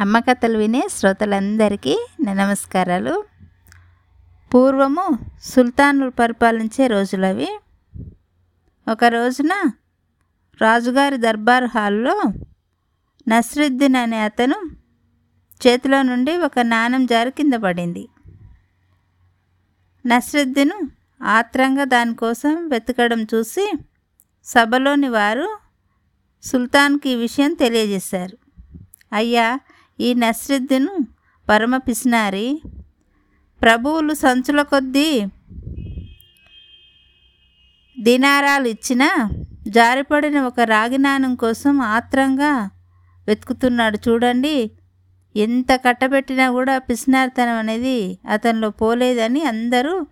అమ్మ కథలు వినే శ్రోతలందరికీ నా నమస్కారాలు. పూర్వము సుల్తానులు పరిపాలించే రోజులవి. ఒక రోజున రాజుగారి దర్బార్ హాల్లో నస్రుద్దీన్ అనే అతను చేతిలో నుండి ఒక నాణం జారి కింద పడింది. నస్రుద్దీన్ ఆత్రంగా దానికోసం వెతకడం చూసి సభలోని వారు సుల్తాన్కి ఈ విషయం తెలియజేశారు. అయ్యా ఈ నస్రుద్దీన్ పరమ పిసినారి ప్రభువులు సంచుల కొద్దీ దినారాలు ఇచ్చిన జారిపడిన ఒక రాగినానం కోసం ఆత్రంగా వెతుకుతున్నాడు. చూడండి ఎంత కట్టబెట్టినా కూడా పిసినారితనం అనేది అతనిలో పోలేదని అందరూ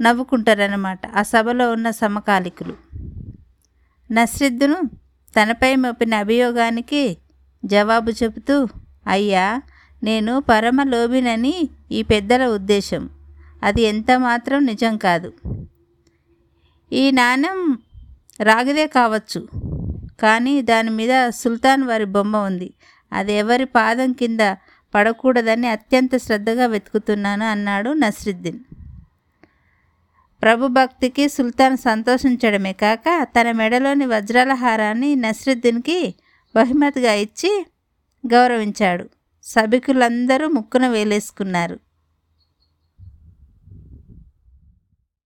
నవ్వుకుంటారన్నమాట. ఆ సభలో ఉన్న సమకాలికులు నస్రుద్దీను తనపై మోపిన అభియోగానికి జవాబు చెబుతూ అయ్యా నేను పరమలోభినని ఈ పెద్దల ఉద్దేశం. అది ఎంత మాత్రం నిజం కాదు. ఈ నాణ్యం రాగిదే కావచ్చు. కానీ దాని మీద సుల్తాన్ వారి బొమ్మ ఉంది. అది ఎవరి పాదం కింద పడకూడదని అత్యంత శ్రద్ధగా వెతుకుతున్నాను అన్నాడు నస్రుద్దీన్. ప్రభు భక్తికి సుల్తాన్ సంతోషించడమే కాక తన మెడలోని వజ్రాల హారాన్ని నస్రుద్దీన్కి బహుమతిగా ఇచ్చి గౌరవించాడు. సభికులందరూ ముక్కున వేలేసుకున్నారు.